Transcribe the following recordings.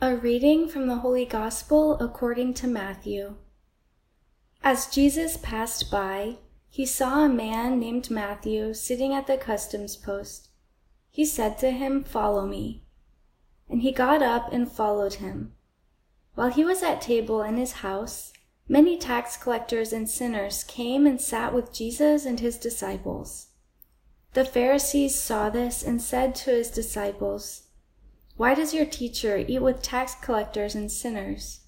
A reading from the Holy Gospel according to Matthew. As Jesus passed by, he saw a man named Matthew sitting at the customs post. He said to him, Follow me. And he got up and followed him. While he was at table in his house, many tax collectors and sinners came and sat with Jesus and his disciples. The Pharisees saw this and said to his disciples, Why does your teacher eat with tax collectors and sinners?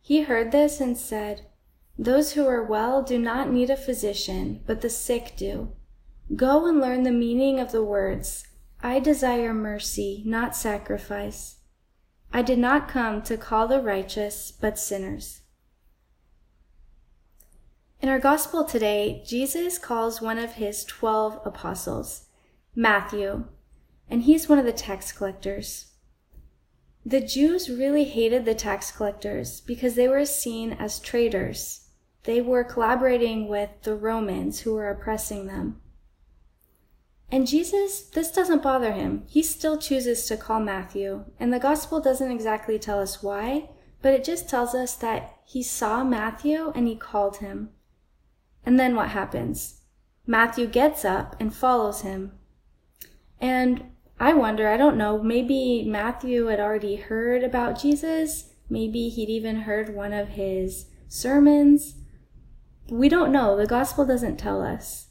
He heard this and said, Those who are well do not need a physician, but the sick do. Go and learn the meaning of the words, I desire mercy, not sacrifice. I did not come to call the righteous, but sinners. In our gospel today, Jesus calls one of his 12 apostles, Matthew, and he's one of the tax collectors. The Jews really hated the tax collectors because they were seen as traitors. They were collaborating with the Romans who were oppressing them. And Jesus, this doesn't bother him. He still chooses to call Matthew. And the gospel doesn't exactly tell us why, but it just tells us that he saw Matthew and he called him. And then what happens? Matthew gets up and follows him. And I wonder, I don't know, maybe Matthew had already heard about Jesus. Maybe he'd even heard one of his sermons. We don't know. The gospel doesn't tell us.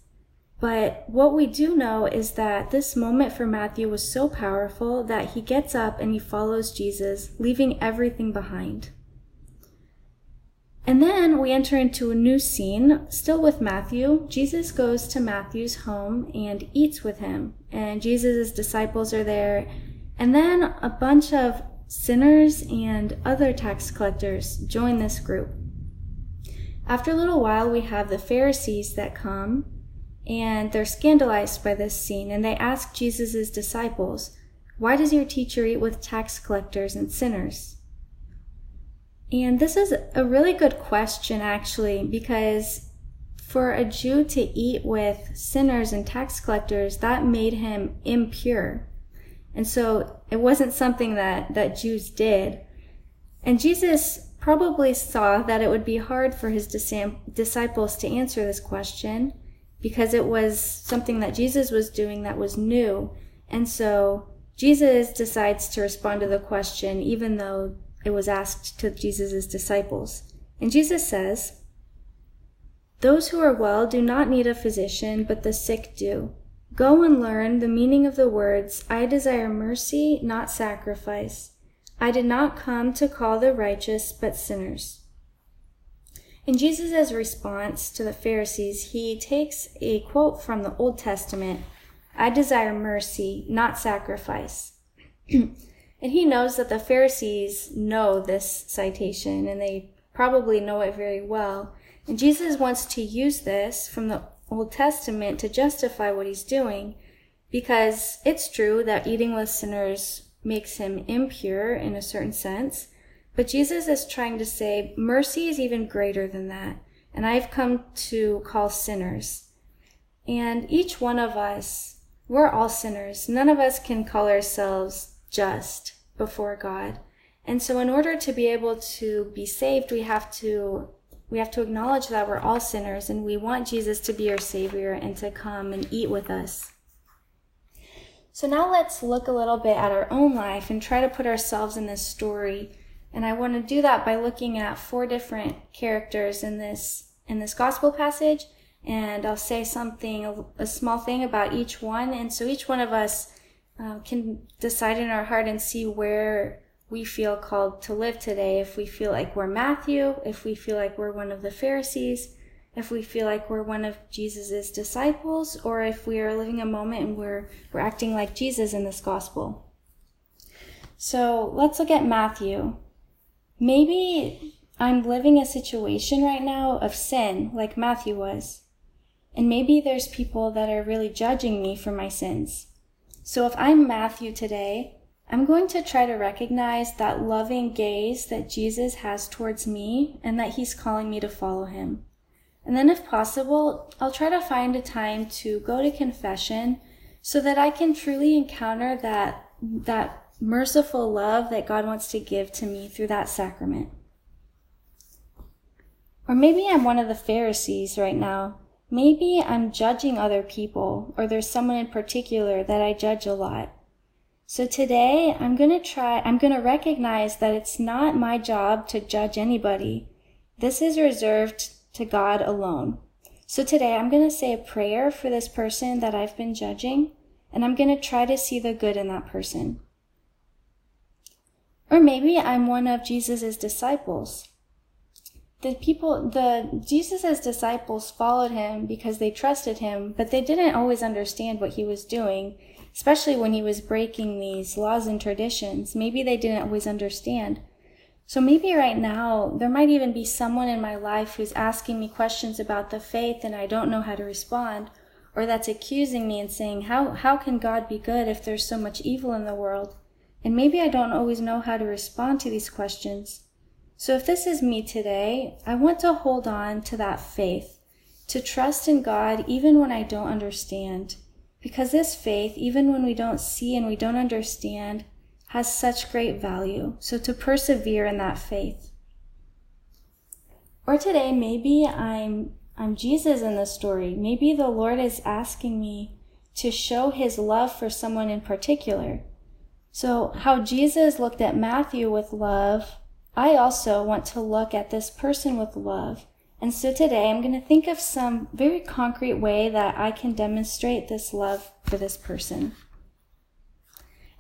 But what we do know is that this moment for Matthew was so powerful that he gets up and he follows Jesus, leaving everything behind. And then we enter into a new scene, still with Matthew. Jesus goes to Matthew's home and eats with him, and Jesus' disciples are there. And then a bunch of sinners and other tax collectors join this group. After a little while, we have the Pharisees that come and they're scandalized by this scene and they ask Jesus' disciples, Why does your teacher eat with tax collectors and sinners? And this is a really good question, actually, because for a Jew to eat with sinners and tax collectors, that made him impure. And so it wasn't something that, that Jews did. And Jesus probably saw that it would be hard for his disciples to answer this question because it was something that Jesus was doing that was new. And so Jesus decides to respond to the question, even though it was asked to Jesus' disciples. And Jesus says, Those who are well do not need a physician, but the sick do. Go and learn the meaning of the words, I desire mercy, not sacrifice. I did not come to call the righteous, but sinners. In Jesus' response to the Pharisees, he takes a quote from the Old Testament I desire mercy, not sacrifice. and he knows that the Pharisees know this citation and they probably know it very well. And Jesus wants to use this from the Old Testament to justify what he's doing because it's true that eating with sinners makes him impure in a certain sense. But Jesus is trying to say mercy is even greater than that. And I've come to call sinners. And each one of us, we're all sinners. None of us can call ourselves just before God. And so in order to be able to be saved, we have to we have to acknowledge that we're all sinners and we want Jesus to be our savior and to come and eat with us. So now let's look a little bit at our own life and try to put ourselves in this story and I want to do that by looking at four different characters in this in this gospel passage and I'll say something a, small thing about each one and so each one of us uh, can decide in our heart and see where we feel called to live today if we feel like we're Matthew, if we feel like we're one of the Pharisees, if we feel like we're one of Jesus's disciples, or if we are living a moment and we're, we're acting like Jesus in this gospel. So let's look at Matthew. Maybe I'm living a situation right now of sin, like Matthew was. And maybe there's people that are really judging me for my sins. So if I'm Matthew today, I'm going to try to recognize that loving gaze that Jesus has towards me and that he's calling me to follow him. And then if possible, I'll try to find a time to go to confession so that I can truly encounter that, that merciful love that God wants to give to me through that sacrament. Or maybe I'm one of the Pharisees right now. Maybe I'm judging other people, or there's someone in particular that I judge a lot. So today I'm going to try, I'm going to recognize that it's not my job to judge anybody. This is reserved to God alone. So today I'm going to say a prayer for this person that I've been judging, and I'm going to try to see the good in that person. Or maybe I'm one of Jesus' disciples. The people, the Jesus's disciples followed him because they trusted him, but they didn't always understand what he was doing, especially when he was breaking these laws and traditions. Maybe they didn't always understand. So maybe right now, there might even be someone in my life who's asking me questions about the faith and I don't know how to respond, or that's accusing me and saying, how, how can God be good if there's so much evil in the world? And maybe I don't always know how to respond to these questions. So if this is me today, I want to hold on to that faith, to trust in God even when I don't understand. Because this faith, even when we don't see and we don't understand, has such great value. So to persevere in that faith. Or today, maybe I'm, I'm Jesus in the story. Maybe the Lord is asking me to show his love for someone in particular. So, how Jesus looked at Matthew with love, I also want to look at this person with love. And so today I'm going to think of some very concrete way that I can demonstrate this love for this person.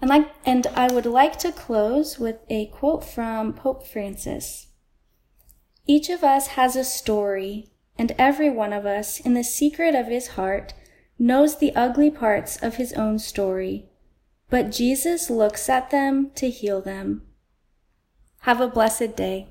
And like and I would like to close with a quote from Pope Francis. Each of us has a story, and every one of us in the secret of his heart knows the ugly parts of his own story but Jesus looks at them to heal them. Have a blessed day.